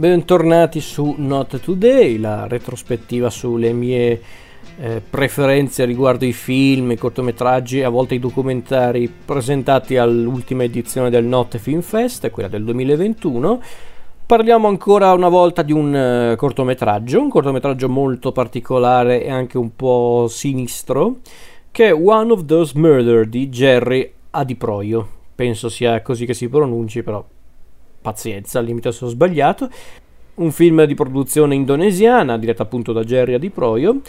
Bentornati su Not Today, la retrospettiva sulle mie eh, preferenze riguardo i film, i cortometraggi e a volte i documentari presentati all'ultima edizione del Not Film Fest, quella del 2021. Parliamo ancora una volta di un uh, cortometraggio, un cortometraggio molto particolare e anche un po' sinistro, che è One of Those Murder di Jerry Adiproio. Penso sia così che si pronunci, però pazienza, al limite se ho sbagliato. Un film di produzione indonesiana, diretto appunto da Jerry Adiproio,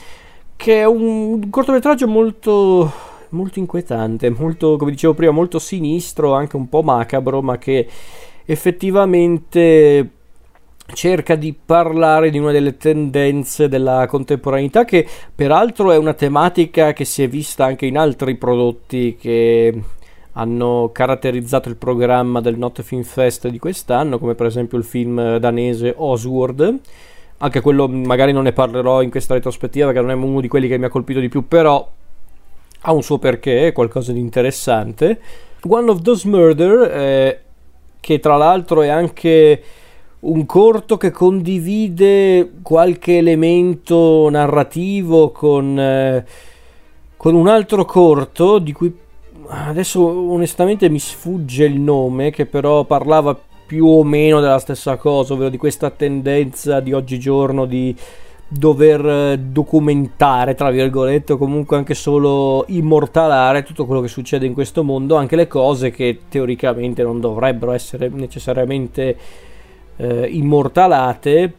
che è un cortometraggio molto, molto inquietante, molto, come dicevo prima, molto sinistro, anche un po' macabro, ma che effettivamente cerca di parlare di una delle tendenze della contemporaneità che peraltro è una tematica che si è vista anche in altri prodotti che hanno caratterizzato il programma del Not Film Fest di quest'anno, come per esempio il film danese Oswald. Anche quello magari non ne parlerò in questa retrospettiva perché non è uno di quelli che mi ha colpito di più, però ha un suo perché, è qualcosa di interessante. One of Those Murder, eh, che tra l'altro è anche un corto che condivide qualche elemento narrativo con, eh, con un altro corto di cui adesso onestamente mi sfugge il nome, che però parlava più o meno della stessa cosa, ovvero di questa tendenza di oggigiorno di dover eh, documentare, tra virgolette, o comunque anche solo immortalare tutto quello che succede in questo mondo, anche le cose che teoricamente non dovrebbero essere necessariamente eh, immortalate,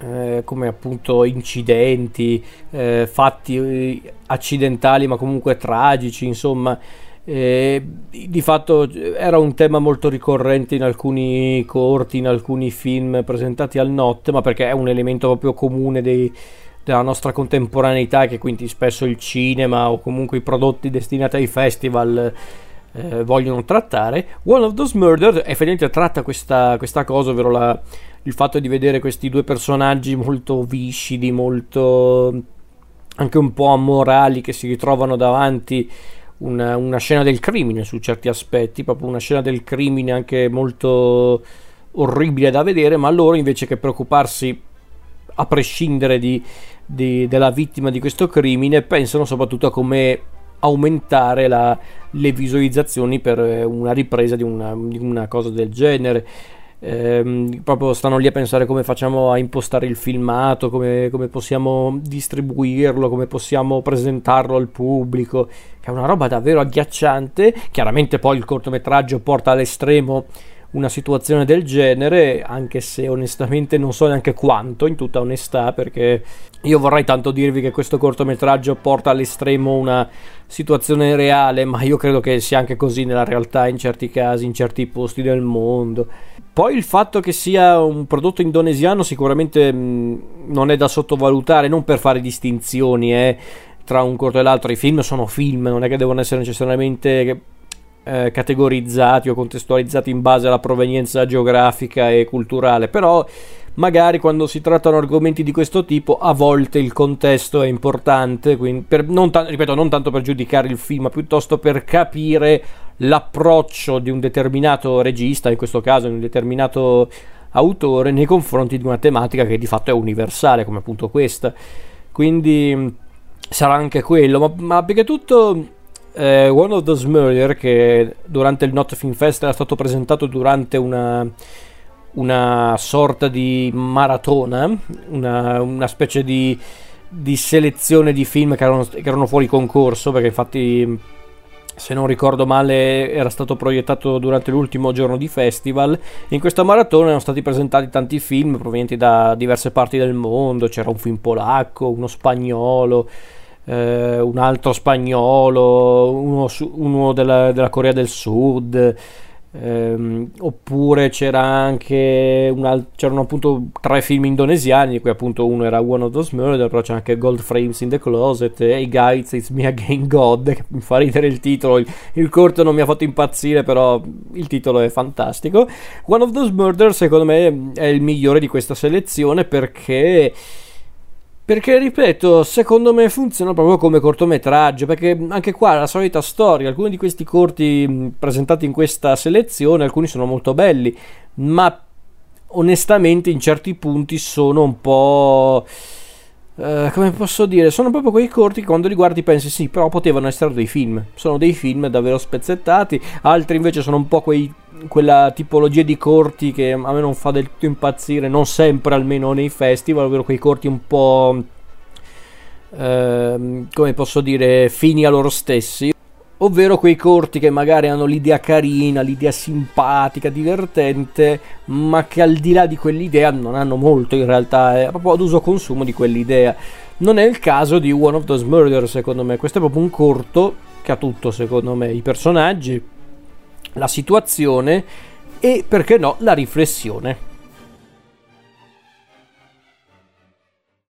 eh, come appunto incidenti, eh, fatti eh, accidentali ma comunque tragici, insomma. Eh, di fatto era un tema molto ricorrente in alcuni corti, in alcuni film presentati al notte, ma perché è un elemento proprio comune dei, della nostra contemporaneità che quindi spesso il cinema o comunque i prodotti destinati ai festival eh, vogliono trattare. One of Those Murders effettivamente tratta questa, questa cosa, ovvero la, il fatto di vedere questi due personaggi molto viscidi, molto anche un po' amorali che si ritrovano davanti una, una, scena del crimine su certi aspetti, proprio una scena del crimine anche molto orribile da vedere, ma loro invece che preoccuparsi a prescindere di, di, dalla vittima di questo crimine pensano soprattutto a come aumentare la, le visualizzazioni per una ripresa di una, di una cosa del genere ehm, proprio stanno lì a pensare come facciamo a impostare il filmato, come, come, possiamo distribuirlo, come possiamo presentarlo al pubblico, che è una roba davvero agghiacciante. Chiaramente poi il cortometraggio porta all'estremo una situazione del genere, anche se onestamente non so neanche quanto, in tutta onestà, perché io vorrei tanto dirvi che questo cortometraggio porta all'estremo una situazione reale, ma io credo che sia anche così nella realtà in certi casi, in certi posti del mondo. Poi il fatto che sia un prodotto indonesiano sicuramente mh, non è da sottovalutare, non per fare distinzioni eh, tra un corto e l'altro, i film sono film, non è che devono essere necessariamente eh, categorizzati o contestualizzati in base alla provenienza geografica e culturale, però magari quando si trattano argomenti di questo tipo a volte il contesto è importante, per, non ta- ripeto, non tanto per giudicare il film, ma piuttosto per capire l'approccio di un determinato regista, in questo caso di un determinato autore, nei confronti di una tematica che di fatto è universale, come appunto questa. Quindi sarà anche quello, ma, ma più che tutto eh, One of Those Murder, che durante il Not Film Fest era stato presentato durante una, una sorta di maratona, una, una specie di, di, selezione di film che erano, che erano fuori concorso, perché infatti se non ricordo male era stato proiettato durante l'ultimo giorno di festival. In questa maratona erano stati presentati tanti film provenienti da diverse parti del mondo. C'era un film polacco uno spagnolo eh, un altro spagnolo, uno, uno della, della, Corea del Sud, ehm, oppure c'era anche un c'erano appunto tre film indonesiani, di cui appunto uno era One of Those Murder, però c'è anche Gold Frames in the Closet, Hey Guys, It's Me Again God, che mi fa ridere il titolo, il, il corto non mi ha fatto impazzire, però il titolo è fantastico. One of Those Murder secondo me è il migliore di questa selezione perché perché, ripeto, secondo me funziona proprio come cortometraggio, perché anche qua la solita storia, alcuni di questi corti presentati in questa selezione, alcuni sono molto belli, ma onestamente in certi punti sono un po'... Uh, come posso dire, sono proprio quei corti che quando li guardi pensi sì, però potevano essere dei film. Sono dei film davvero spezzettati, altri invece sono un po' quei, quella tipologia di corti che a me non fa del tutto impazzire, non sempre almeno nei festival, ovvero quei corti un po'... Uh, come posso dire, fini a loro stessi ovvero quei corti che magari hanno l'idea carina, l'idea simpatica, divertente, ma che al di là di quell'idea non hanno molto in realtà, è proprio ad uso consumo di quell'idea. Non è il caso di One of Those Murders, secondo me, questo è proprio un corto che ha tutto, secondo me, i personaggi, la situazione e, perché no, la riflessione.